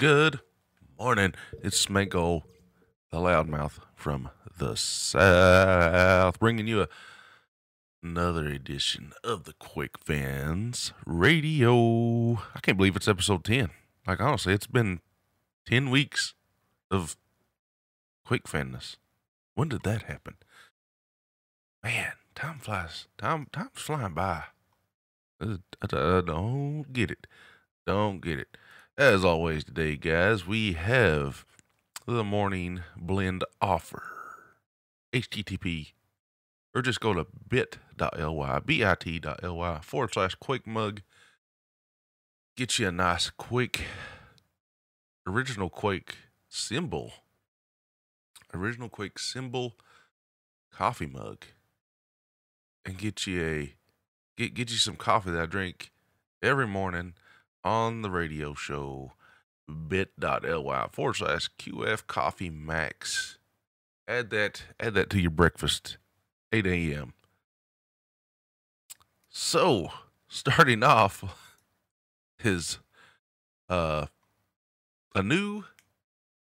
Good morning. It's Smango, the loudmouth from the south, bringing you a, another edition of the Quake Fans Radio. I can't believe it's episode 10. Like, honestly, it's been 10 weeks of Quick Fanness. When did that happen? Man, time flies. Time, time's flying by. I, I- I don't get it. Don't get it. As always, today, guys, we have the morning blend offer. HTTP, or just go to bit.ly, bit.ly forward slash quick mug. Get you a nice, quick, original Quake symbol. Original Quake symbol coffee mug. And get you a get get you some coffee that I drink every morning on the radio show bit.ly forward slash QF Coffee Max. Add that add that to your breakfast. 8 a.m. So starting off is uh a new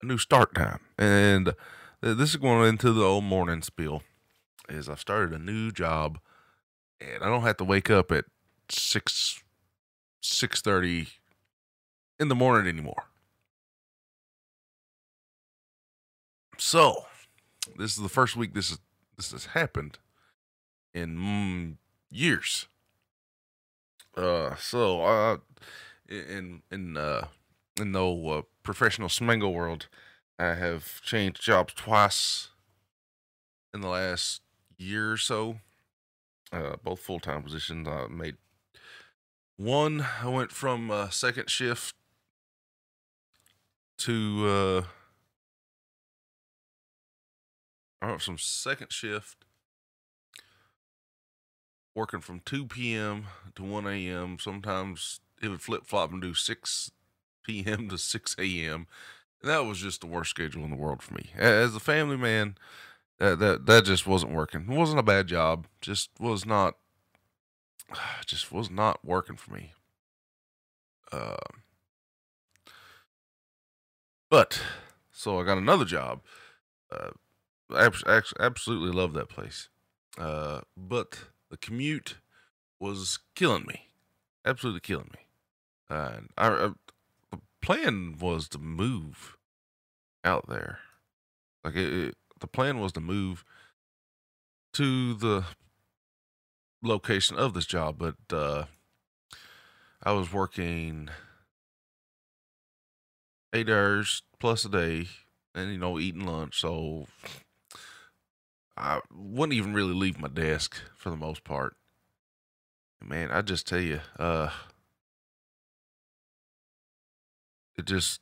a new start time. And this is going into the old morning spiel. Is I've started a new job and I don't have to wake up at six six thirty in the morning anymore. So, this is the first week this is this has happened in mm, years. Uh, so uh, in in uh in the uh, professional Smango world, I have changed jobs twice in the last year or so uh, both full time positions. I made one. I went from uh, second shift to uh, I went from second shift working from two p.m. to one a.m. Sometimes it would flip flop and do six p.m. to six a.m. And that was just the worst schedule in the world for me. As a family man, that that that just wasn't working. It wasn't a bad job. Just was not. Just was not working for me. Uh, but so I got another job. Uh, I abs- abs- absolutely love that place. Uh, but the commute was killing me. Absolutely killing me. And I, I the plan was to move out there. Like it, it the plan was to move to the location of this job, but uh, I was working eight hours plus a day, and you know eating lunch, so I wouldn't even really leave my desk for the most part. Man, I just tell you, uh, it just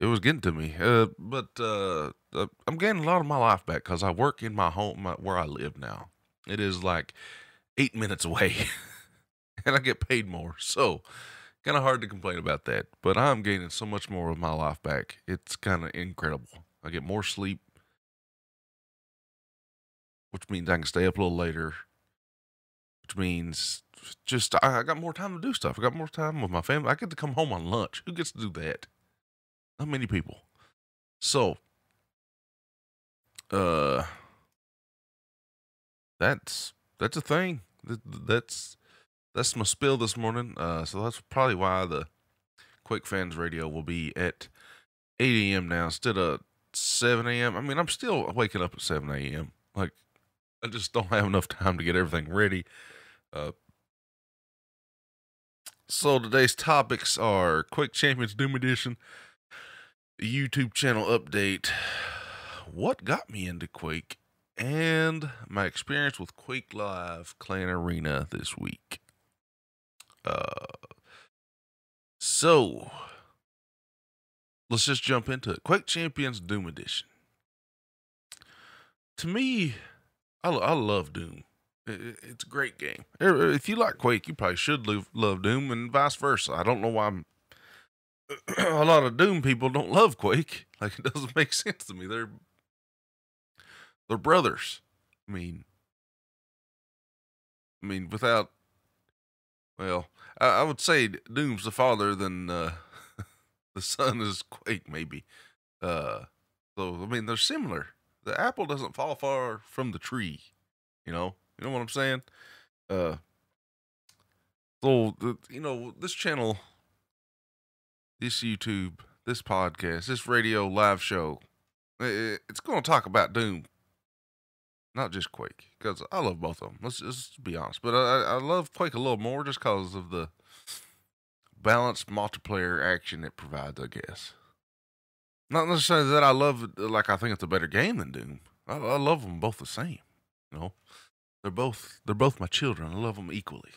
it was getting to me. Uh, but uh, uh, I'm getting a lot of my life back because I work in my home my, where I live now. It is like eight minutes away, and I get paid more. So, kind of hard to complain about that. But I'm gaining so much more of my life back. It's kind of incredible. I get more sleep, which means I can stay up a little later, which means just I I got more time to do stuff. I got more time with my family. I get to come home on lunch. Who gets to do that? Not many people. So, uh, that's that's a thing. Th- th- That's that's my spill this morning. Uh, so that's probably why the Quake Fans Radio will be at 8 a.m. now instead of 7 a.m. I mean, I'm still waking up at 7 a.m. Like, I just don't have enough time to get everything ready. Uh, so today's topics are Quake Champions Doom Edition, YouTube channel update, what got me into Quake, and my experience with Quake Live Clan Arena this week. Uh, so let's just jump into it. Quake Champions Doom Edition. To me, I, I love Doom. It's a great game. If you like Quake, you probably should love, love Doom, and vice versa. I don't know why I'm, a lot of Doom people don't love Quake. Like it doesn't make sense to me. They're they're brothers. I mean, I mean, without Well, I, I would say Doom's the father than uh, the son is Quake, maybe. Uh, so I mean, they're similar. The apple doesn't fall far from the tree. You know, you know what I'm saying. Uh, so the, you know this channel, this YouTube, this podcast, this radio live show, it, it's going to talk about Doom, not just Quake, because I love both of them. Let's just be honest, but I, I love Quake a little more just because of the balanced multiplayer action it provides. I guess. Not necessarily that I love like I think it's a better game than Doom. I, I love them both the same. You know, they're both they're both my children. I love them equally.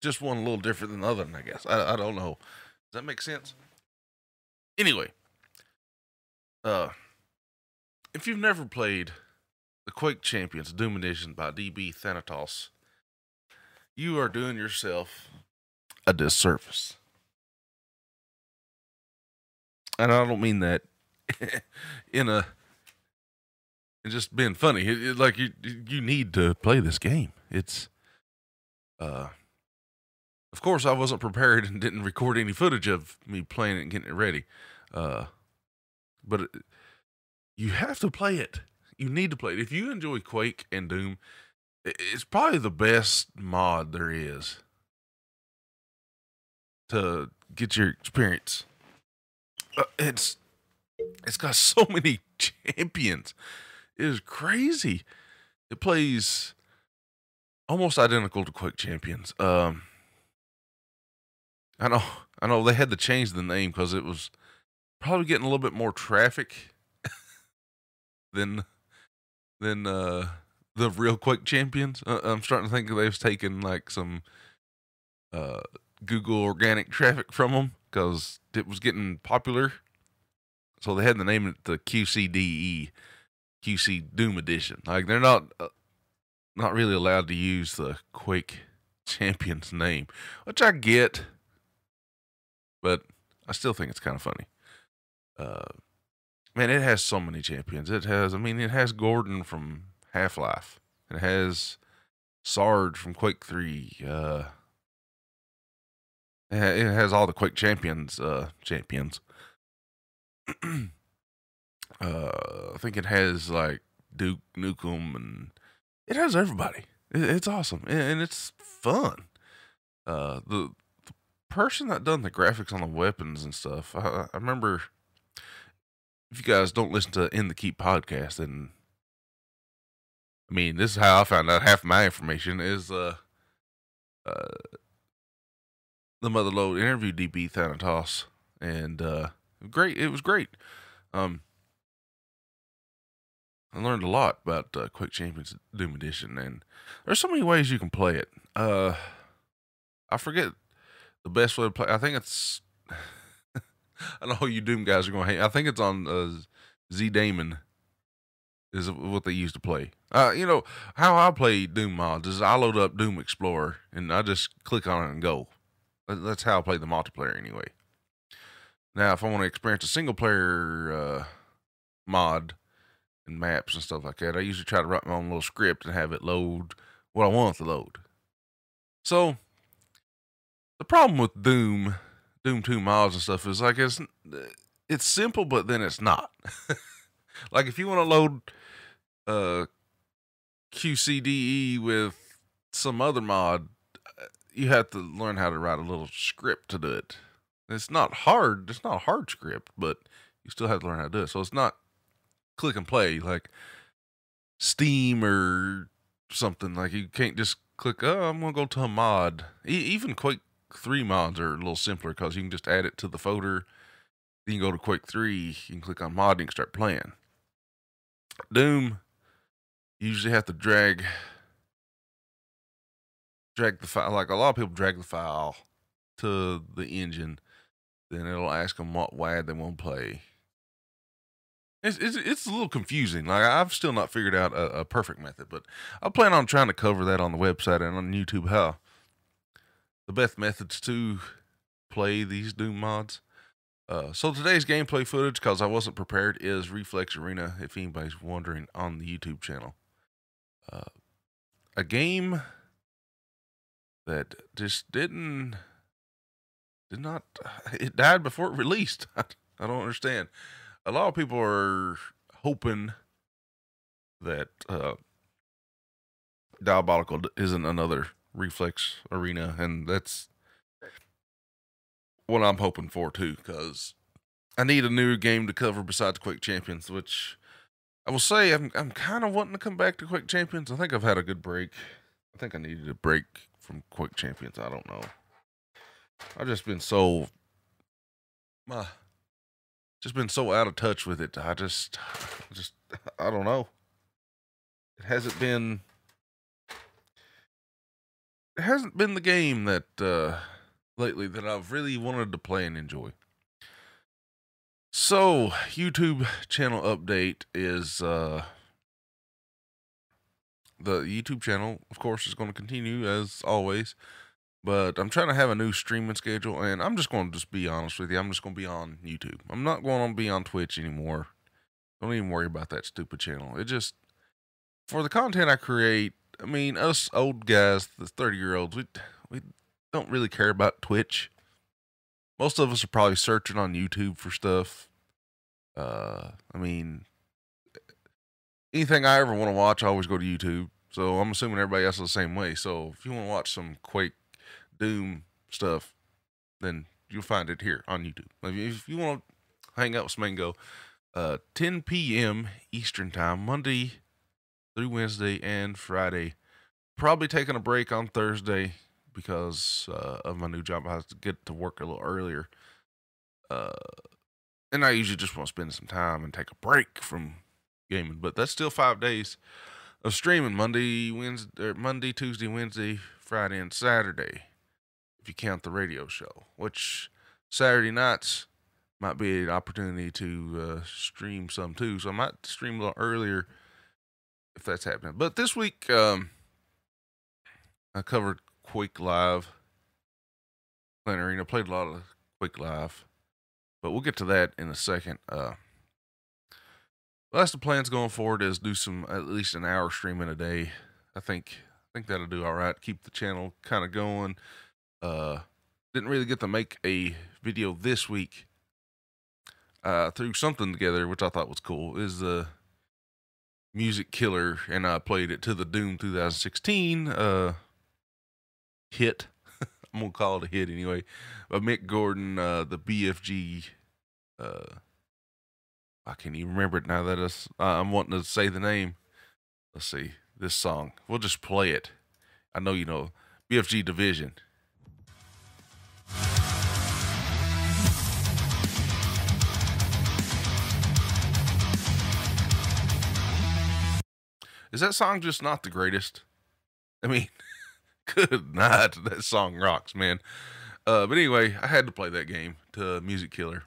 Just one a little different than the other, I guess. I I don't know. Does that make sense? Anyway, uh, if you've never played the Quake Champions Doom Edition by DB Thanatos, you are doing yourself a disservice and I don't mean that in a just being funny. It, it, like you you need to play this game. It's uh of course I wasn't prepared and didn't record any footage of me playing it and getting it ready. Uh but it, you have to play it. You need to play it. If you enjoy Quake and Doom, it's probably the best mod there is to get your experience uh, it's it's got so many champions. It is crazy. It plays almost identical to Quake Champions. Um, I know, I know they had to change the name because it was probably getting a little bit more traffic than than uh the real Quake Champions. Uh, I'm starting to think they've taken like some uh Google organic traffic from them because it was getting popular. So they had to name it the QCDE, QC Doom Edition. Like they're not uh, not really allowed to use the Quake Champions name, which I get, but I still think it's kind of funny. Uh, man, it has so many champions. It has, I mean, it has Gordon from Half Life. It has Sarge from Quake Three. Uh, it has all the Quake champions. Uh, champions. uh, I think it has like Duke Nukem, and it has everybody. It, it's awesome and, it's fun. Uh, the the person that done the graphics on the weapons and stuff. I, I remember. If you guys don't listen to In the Keep podcast, then I mean, this is how I found out half my information is uh, uh, the Motherload interview DB Thanatos, and uh, great. It was great. Um, I learned a lot about uh, Quake Champions Doom Edition, and there's so many ways you can play it. Uh, I forget the best way to play. I think it's. I know you Doom guys are going to hate. I think it's on uh, ZDaemon. Is what they used to play. Uh, you know how I play Doom mods is I load up Doom Explorer and I just click on it and go. That's how I play the multiplayer anyway. Now, if I want to experience a single player uh, mod and maps and stuff like that, I usually try to write my own little script and have it load what I want to load. So, the problem with Doom, Doom 2 mods and stuff is like it's it's simple, but then it's not. like if you want to load uh, QCDE with some other mod, you have to learn how to write a little script to do it. It's not hard. It's not a hard script, but you still have to learn how to do it. So it's not click and play like Steam or something. Like you can't just click. Oh, I'm gonna go to a mod. E- even Quake Three mods are a little simpler because you can just add it to the folder. Then you go to Quake Three. You can click on mod and start playing. Doom. You usually have to drag drag the file, like a lot of people drag the file to the engine, then it'll ask them what WAD they want to play. It's, it's, it's a little confusing. Like I've still not figured out a, a, perfect method, but I plan on trying to cover that on the website and on YouTube. How the best methods to play these Doom mods. Uh, so today's gameplay footage, because I wasn't prepared, is Reflex Arena. If anybody's wondering, on the YouTube channel, uh, a game that just didn't did not it died before it released. I, don't understand. A lot of people are hoping that uh Diabotical isn't another reflex arena and that's what I'm hoping for too cuz I need a new game to cover besides Quake Champions, which I will say I'm I'm kind of wanting to come back to Quake Champions. I think I've had a good break. I think I needed a break from Quake Champions. I don't know. I've just been so my just been so out of touch with it. I just just I don't know. It hasn't been hasn't been the game that uh lately that I've really wanted to play and enjoy. So, YouTube channel update is uh the YouTube channel, of course, is going to continue as always. But I'm trying to have a new streaming schedule, and I'm just going to just be honest with you. I'm just going to be on YouTube. I'm not going to be on Twitch anymore. Don't even worry about that stupid channel. It just for the content I create. I mean, us old guys, the 30 year olds, we we don't really care about Twitch. Most of us are probably searching on YouTube for stuff. Uh, I mean, anything I ever want to watch, I always go to YouTube. So I'm assuming everybody else is the same way. So if you want to watch some Quake, Doom stuff, then you'll find it here on YouTube. If you want to hang out with Smango, uh, 10 p.m. Eastern Time, Monday through Wednesday and Friday. Probably taking a break on Thursday because uh, of my new job. I have to get to work a little earlier. Uh, and I usually just want to spend some time and take a break from gaming, but that's still five days of streaming Monday, Wednesday, Monday, Tuesday, Wednesday, Friday, and Saturday. If you count the radio show, which Saturday nights might be an opportunity to uh, stream some too. So I might stream a little earlier if that's happening. But this week, um, I covered Quake Live, Clan Arena. Played a lot of Quake Live, but we'll get to that in a second. Uh, well, that's the plans going forward is do some at least an hour streaming a day. I think I think that'll do all right. Keep the channel kind of going. Uh, didn't really get to make a video this week. Uh, threw something together which I thought was cool. Is the music killer, and I played it to the Doom 2016 uh hit. I'm gonna call it a hit anyway. By Mick Gordon, uh, the BFG uh I can't even remember it now that uh, I'm wanting to say the name. Let's see this song. We'll just play it. I know you know BFG Division. Is that song just not the greatest? I mean, good night. That song rocks, man. Uh, but anyway, I had to play that game to Music Killer.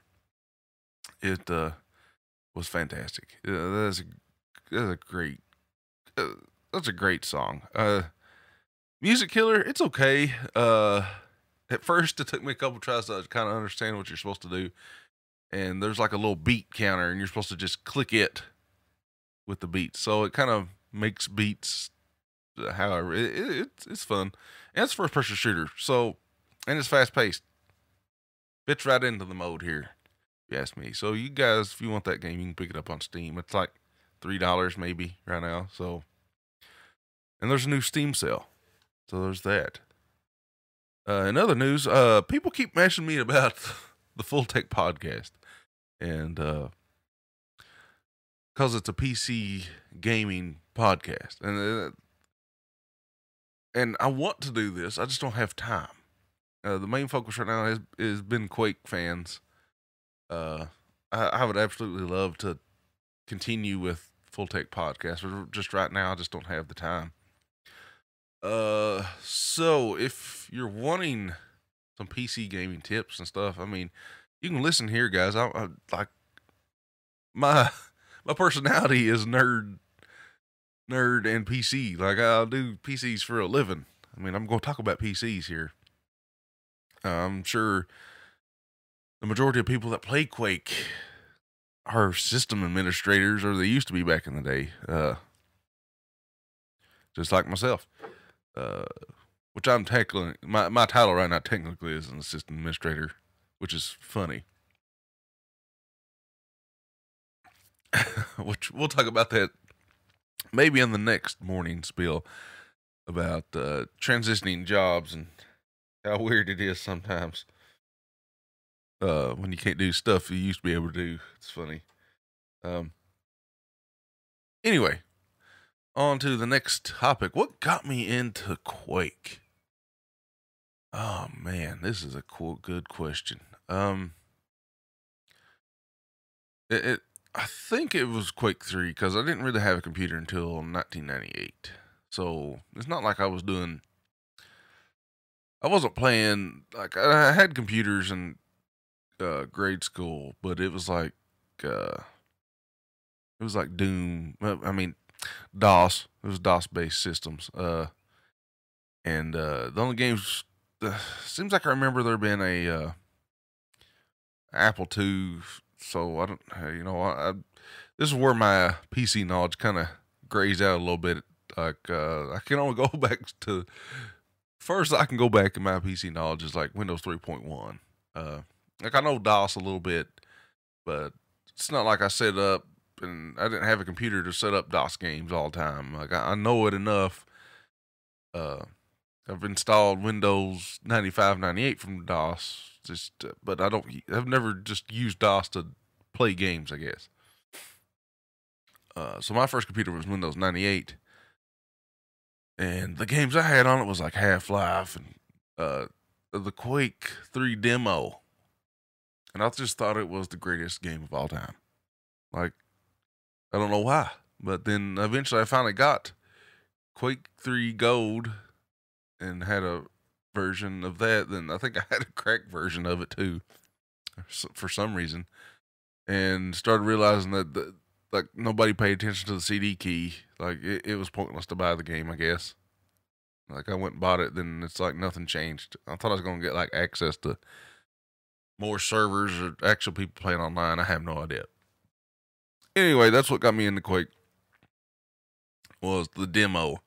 It uh, was fantastic. Uh, that's a that's a great uh, that's a great song. Uh, Music Killer, it's okay. Uh, at first, it took me a couple tries to kind of understand what you're supposed to do, and there's like a little beat counter, and you're supposed to just click it with the beat. So it kind of makes beats. Uh, however, it, it, it's fun, and it's first person shooter. So, and it's fast paced. Fits right into the mode here if you ask me. So you guys, if you want that game, you can pick it up on Steam. It's like three dollars maybe right now. So, and there's a new Steam sale. So there's that. Uh, in other news, uh, people keep mentioning me about the Full Tech podcast, and uh, because it's a PC gaming podcast, and uh, and I want to do this, I just don't have time. Uh, the main focus right now has has been Quake fans uh, I, I would absolutely love to continue with Full Tech Podcast, but just right now, I just don't have the time. Uh, so if you're wanting some PC gaming tips and stuff, I mean, you can listen here, guys. I, I like my my personality is nerd, nerd and PC. Like I do PCs for a living. I mean, I'm going to talk about PCs here. I'm sure the majority of people that play Quake are system administrators, or they used to be back in the day. Uh, just like myself. Uh, which I'm tackling my my title right now technically is an assistant administrator, which is funny. which we'll talk about that maybe in the next morning spiel about uh, transitioning jobs and how weird it is sometimes uh, when you can't do stuff you used to be able to do. It's funny. Um, anyway, on to the next topic. What got me into Quake? Oh man, this is a cool, good question. Um, it, it I think it was Quake 3 because I didn't really have a computer until 1998. So it's not like I was doing. I wasn't playing like I had computers in uh, grade school, but it was like uh, it was like Doom. I mean, DOS. It was DOS based systems. Uh, and uh, the only games uh, seems like I remember there being a uh, Apple II. So I don't, you know, I, I this is where my PC knowledge kind of grays out a little bit like uh, I can only go back to first. I can go back in my PC knowledge is like Windows 3.1. Uh, like I know DOS a little bit, but it's not like I set up and I didn't have a computer to set up DOS games all the time. Like I, I know it enough. Uh, I've installed Windows 95, 98 from DOS. Just, uh, but I don't. I've never just used DOS to play games. I guess. Uh, so my first computer was Windows 98, and the games I had on it was like Half Life and uh, the Quake 3 demo. And I just thought it was the greatest game of all time. Like, I don't know why. But then eventually I finally got Quake 3 Gold and had a version of that. Then I think I had a cracked version of it too for some reason. And started realizing that the, like nobody paid attention to the CD key. Like it, it was pointless to buy the game, I guess. Like I went and bought it, then it's like nothing changed. I thought I was gonna get like access to more servers or actual people playing online. I have no idea. Anyway, that's what got me into Quake. Was the demo.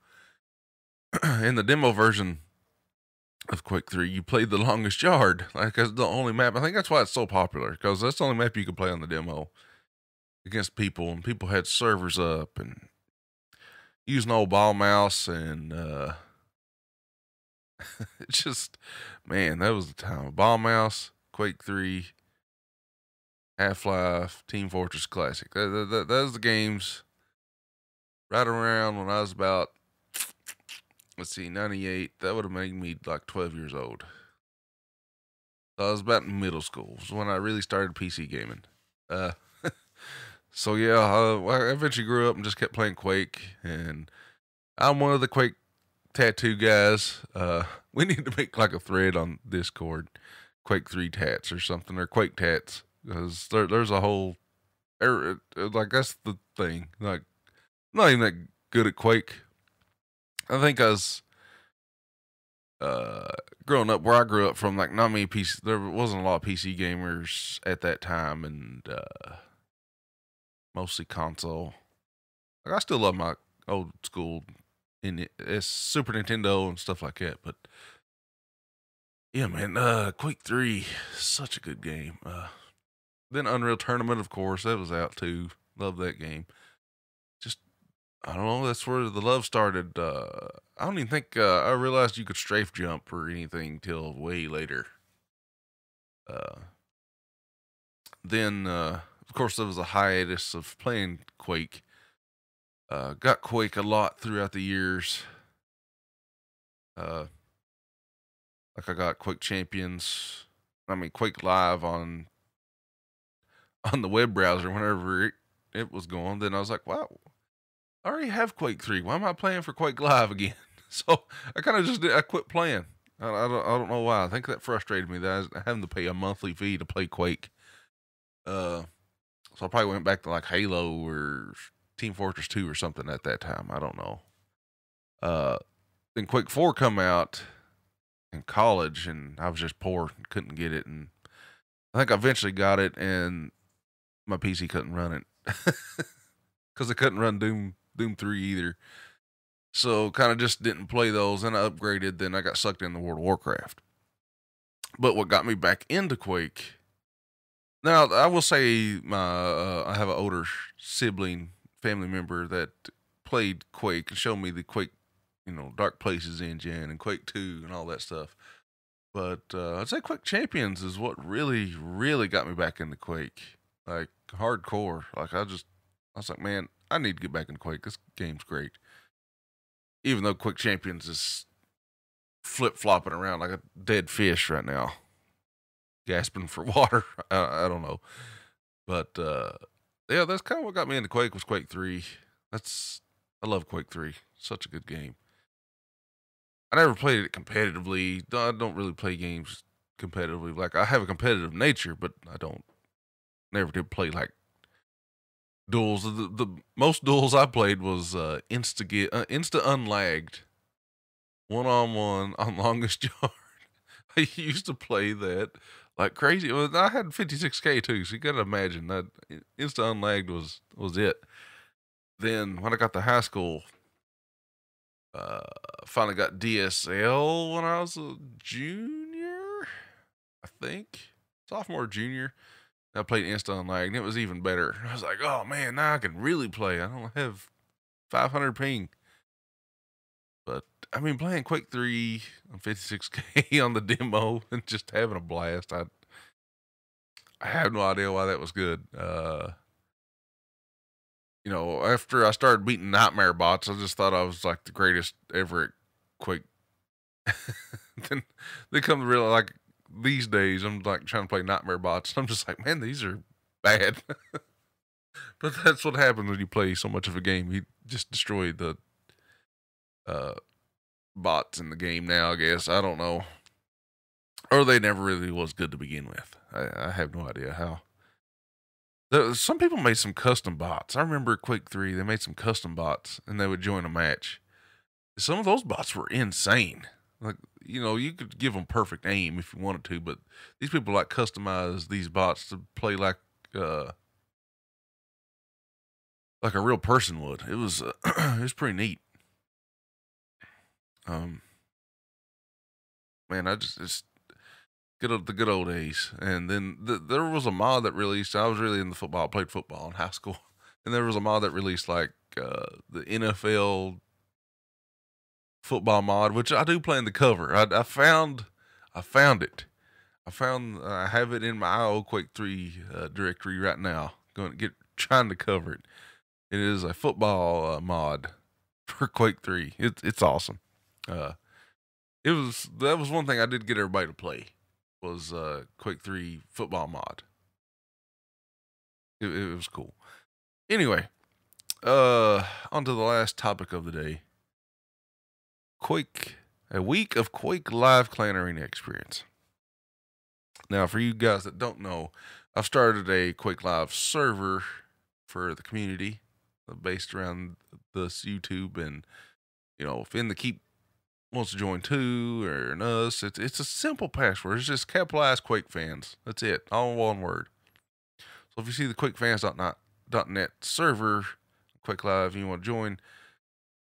In the demo version of Quake 3, you played the longest yard. Like that's the only map. I think that's why it's so popular, because that's the only map you could play on the demo against people, and people had servers up and using old ball mouse and uh just man, that was the time. Of Ball mouse, Quake Three, Half Life, Team Fortress Classic. That, that, that, the games right around when I was about let's see, ninety eight. That would have made me like twelve years old. So I was about in middle school. Was when I really started PC gaming. Uh so yeah, uh, I eventually grew up and just kept playing Quake, and I'm one of the Quake tattoo guys. Uh, we need to make like a thread on Discord, Quake Three tats or something, or Quake tats, because there, there's a whole, er, er, like that's the thing. Like, not even that good at Quake. I think I was uh growing up where I grew up from, like not many PC. There wasn't a lot of PC gamers at that time, and uh mostly console. Like I still love my old school in it's Super Nintendo and stuff like that, but yeah, man, uh Quake 3, such a good game. Uh then Unreal Tournament, of course, that was out too. Love that game. I don't know, that's where the love started. Uh I don't even think uh, I realized you could strafe jump or anything till way later. Uh then uh of course, there was a hiatus of playing Quake. Uh, got Quake a lot throughout the years. Uh, like I got Quake Champions. I mean Quake Live on on the web browser whenever it, it was going. Then I was like, wow, I already have Quake Three. Why am I playing for Quake Live again? So I kind of just did, I quit playing. I, I, don't I don't know why. I think that frustrated me that I was having to pay a monthly fee to play Quake. Uh, so I probably went back to like Halo or Team Fortress 2 or something at that time. I don't know. Uh, then Quake 4 come out in college and I was just poor and couldn't get it. And I think I eventually got it and my PC couldn't run it because I couldn't run Doom, Doom 3 either. So kind of just didn't play those. Then I upgraded. Then I got sucked into World of Warcraft. But what got me back into Quake? Now I will say my uh, I have an older sibling, family member that played Quake and showed me the Quake, you know, Dark Places engine and Quake Two and all that stuff. But uh, I'd say Quake Champions is what really, really got me back into Quake, like hardcore. Like I just, I was like, man, I need to get back into Quake. This game's great even though Quake Champions is flip flopping around like a dead fish right now, gasping for water. I, I don't know, but uh, yeah, that's kind of what got me into Quake was Quake Three. That's I love Quake Three. Such a good game. I never played it competitively. I don't really play games competitively. Like I have a competitive nature, but I don't. Never did play like duels. The, the most duels I played was uh, insta get uh, insta unlagged, one on one on longest yard. I used to play that like crazy. I had 56k too, so you gotta imagine that insta unlagged was was it. Then when I got to high school, uh, finally got DSL when I was a junior, I think sophomore junior. I played Insta Unlagged, and it was even better. I was like, oh man, now I can really play. I don't have 500 ping. But I mean, playing Quake 3 on 56K on the demo and just having a blast. I I have no idea why that was good. Uh, you know, after I started beating nightmare bots, I just thought I was like the greatest ever at Quake. then they come to realize, like, these days I'm like trying to play Nightmare Bots. I'm just like, man, these are bad. but that's what happens when you play so much of a game. You just destroy the uh, bots in the game now. I guess I don't know, or they never really was good to begin with. I, I have no idea how. Some people made some custom bots. I remember Quake Three. They made some custom bots, and they would join a match. Some of those bots were insane. Like you know, you could give them perfect aim if you wanted to, but these people like customize these bots to play like uh like a real person would. It was uh, it was pretty neat. Um, man, I just it's good old, the good old days. And then the, there was a mod that released. I was really in the football. I played football in high school, and there was a mod that released like uh, the NFL football mod, which I do play in the cover. I, I found, I found it. I found I have it in my IO Quake Three uh, directory right now. Going to get trying to cover it. It is a football uh, mod for Quake Three. It's it's awesome. Uh, it was that was one thing I did get everybody to play was uh, Quake Three football mod. It, it was cool. Anyway, uh, on to the last topic of the day. Quake, a week of Quake Live Clan Arena experience. Now, for you guys that don't know, I've started a Quake Live server for the community uh, based around this YouTube. And, you know, if In the Keep wants to join too or us, it's, it's a simple password. It's just capitalized Quake fans. That's it, all one word. So if you see the QuakeFans.net server, Quake Live, you want to join,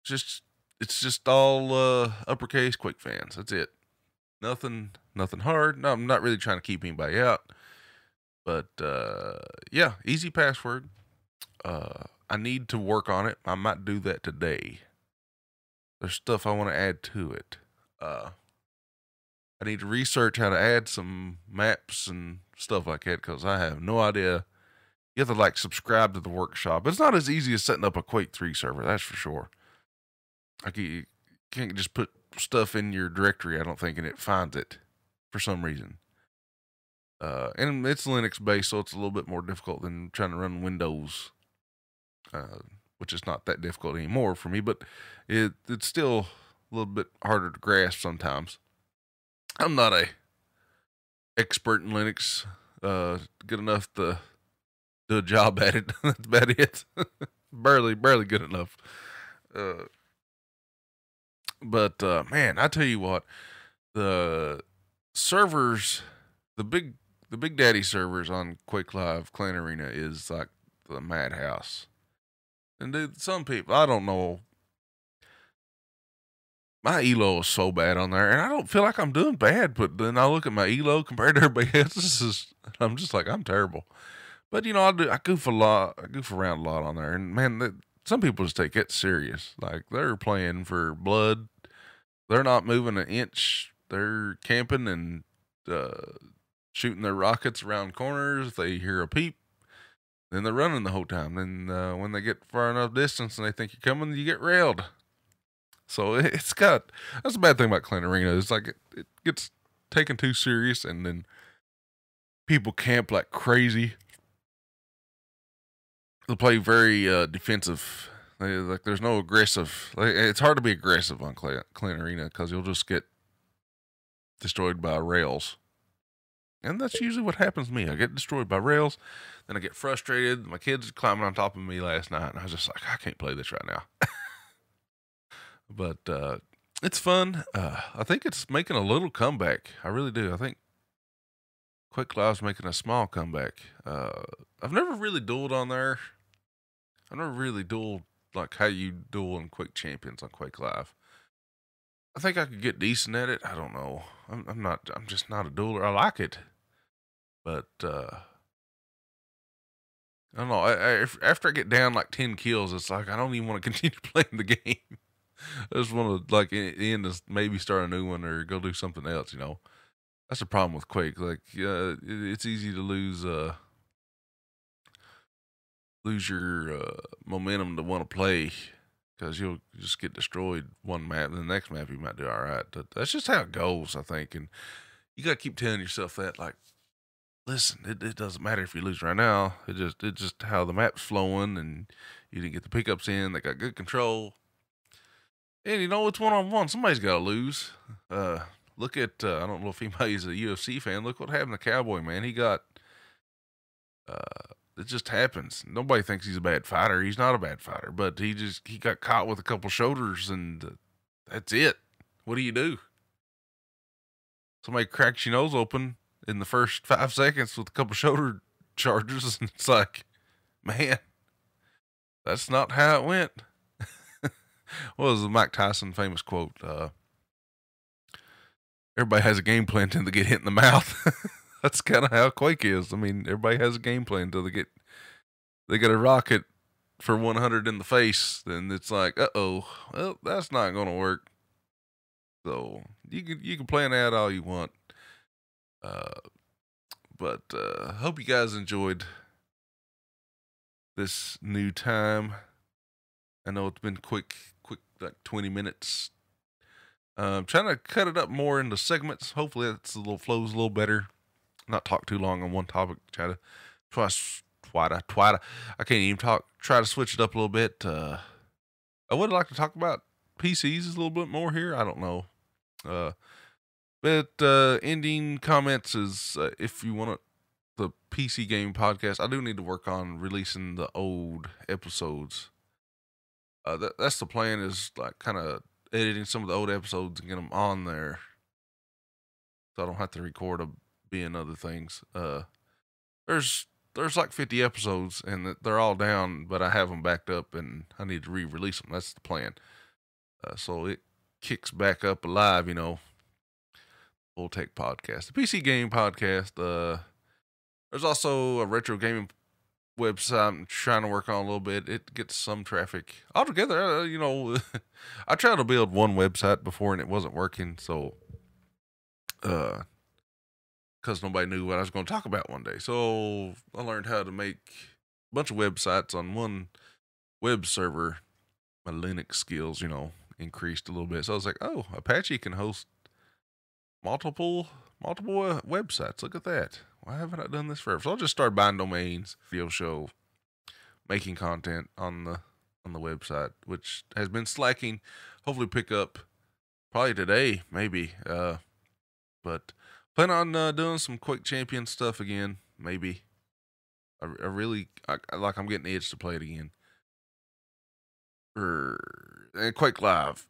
just it's just all uh, uppercase Quake fans. That's it. Nothing, nothing hard. No, I'm not really trying to keep anybody out. But uh, yeah, easy password. Uh, I need to work on it. I might do that today. There's stuff I want to add to it. Uh, I need to research how to add some maps and stuff like that because I have no idea. You have to like subscribe to the workshop. It's not as easy as setting up a Quake 3 server, that's for sure. Like you can't just put stuff in your directory, I don't think, and it finds it for some reason. Uh, and it's Linux based, so it's a little bit more difficult than trying to run Windows, uh, which is not that difficult anymore for me, but it it's still a little bit harder to grasp sometimes. I'm not a expert in Linux, uh, good enough to do a job at it. That's about it. barely, barely good enough. Uh, but uh, man, I tell you what, the servers, the big the Big Daddy servers on Quake Live Clan Arena is like the madhouse. And dude, some people I don't know. my elo is so bad on there, and I don't feel like I'm doing bad. But then I look at my elo compared to everybody else's, I'm just like I'm terrible. But you know, I do I goof a lot, I goof around a lot on there, and man, some people just take it serious. Like they're playing for blood. They're not moving an inch. They're camping and uh, shooting their rockets around corners. They hear a peep, then they're running the whole time. Then uh, when they get far enough distance and they think you're coming, you get railed. So it's got that's a bad thing about Clan Arena. It's like it, it gets taken too serious, and then people camp like crazy. They play very uh, defensive. They, like there's no aggressive. Like, it's hard to be aggressive on Clan, Arena because you'll just get destroyed by rails. And that's usually what happens to me. I get destroyed by rails, then I get frustrated. My kids climbing on top of me last night, and I was just like, I can't play this right now. but uh, it's fun. Uh, I think it's making a little comeback. I really do. I think Quake Live's making a small comeback. Uh, I've never really dueled on there. I've never really dueled like how you duel in Quake Champions on Quake Live. I think I could get decent at it. I don't know. I'm, I'm not. I'm just not a dueler. I like it, but uh, I don't know. I, I, after I get down like ten kills, it's like I don't even want to continue playing the game. I just want to like end this, maybe start a new one or go do something else. You know, that's the problem with Quake. Like, uh, it, it's easy to lose uh lose your uh, momentum to want to play because you'll just get destroyed one map, the next map you might do all right. But that's just how it goes, I think. And you got to keep telling yourself that, like, listen, it, it doesn't matter if you lose right now. It just it's just how the map's flowing, and you didn't get the pickups in. They got good control, and you know it's one on one. Somebody's got to lose. Uh, look at uh, I don't know if anybody's a UFC fan. Look what happened to Cowboy man. He got uh, it just happens. Nobody thinks he's a bad fighter. He's not a bad fighter, but he just he got caught with a couple shoulders, and uh, that's it. What do you do? Somebody cracks your nose open in the first five seconds with a couple shoulder charges, and it's like, man, that's not how it went. what was the Mike Tyson famous quote? Uh, Everybody has a game plan to get hit in the mouth. that's kind of how Quake is. I mean, everybody has a game plan until they get they get a rocket for 100 in the face. Then it's like, uh oh, well, that's not gonna work. So you can you can plan that all you want. Uh, but uh, hope you guys enjoyed this new time. I know it's been quick, quick, like 20 minutes. I'm um, trying to cut it up more into segments. Hopefully, it's a little flows a little better not talk too long on one topic. Try to try try to I can't even talk. Try to switch it up a little bit. Uh, I would like to talk about PCs a little bit more here. I don't know. Uh, but uh, ending comments is uh, if you want the PC game podcast, I do need to work on releasing the old episodes. Uh, that, that's the plan is like kind of editing some of the old episodes and get them on there, so I don't have to record a being other things. Uh, there's there's like 50 episodes and they're all down, but I have them backed up and I need to re-release them. That's the plan. Uh, so it kicks back up alive, you know. Full Tech Podcast, the PC Game Podcast. Uh, there's also a retro gaming website I'm trying to work on a little bit. It gets some traffic altogether. Uh, you know, I tried to build one website before and it wasn't working, so uh, because nobody knew what I was going to talk about one day. So I learned how to make a bunch of websites on one web server. My Linux skills, you know, increased a little bit. So I was like, oh, Apache can host multiple multiple uh, websites. Look at that. Why haven't I done this forever? So I'll just start buying domains, video show, making content on the on the website, which has been slacking. Hopefully pick up probably today, maybe. Uh, but Plan on uh, doing some Quake Champion stuff again, maybe. I, I really I, like. I'm getting the itch to play it again. Er, and Quake Live.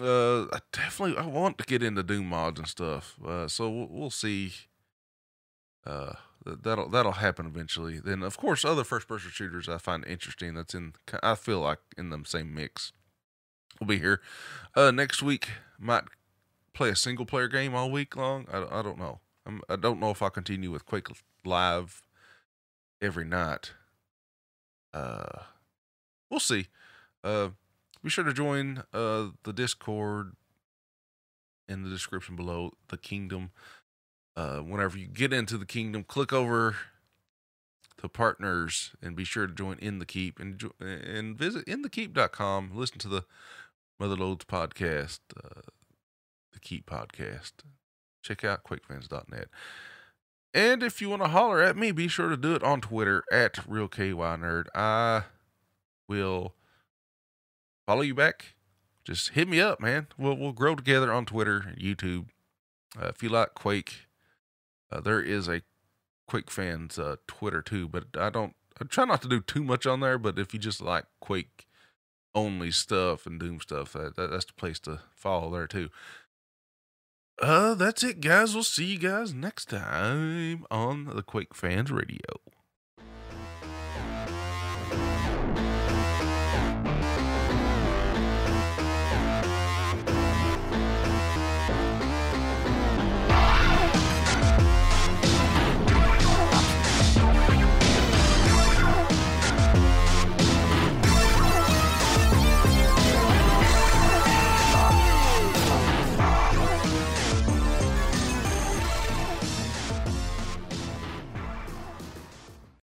Uh, I definitely I want to get into Doom mods and stuff. Uh, so we'll, we'll see. Uh, that'll that'll happen eventually. Then of course other first person shooters I find interesting. That's in I feel like in the same mix. we'll be here. Uh, next week might play a single player game all week long. I, I don't know. I'm, I don't know if I'll continue with Quake Live every night. Uh, we'll see. Uh, be sure to join uh the Discord in the description below. The Kingdom. Uh, whenever you get into the Kingdom, click over to partners and be sure to join in the keep and and visit inthekeep.com listen to the mother loads podcast uh, the keep podcast check out quakefans.net and if you want to holler at me be sure to do it on twitter at real ky nerd i will follow you back just hit me up man we'll, we'll grow together on twitter and youtube uh, if you like quake uh, there is a Quake fans uh, Twitter too, but I don't. I try not to do too much on there. But if you just like Quake only stuff and Doom stuff, that, that, that's the place to follow there too. Uh, that's it, guys. We'll see you guys next time on the Quake Fans Radio.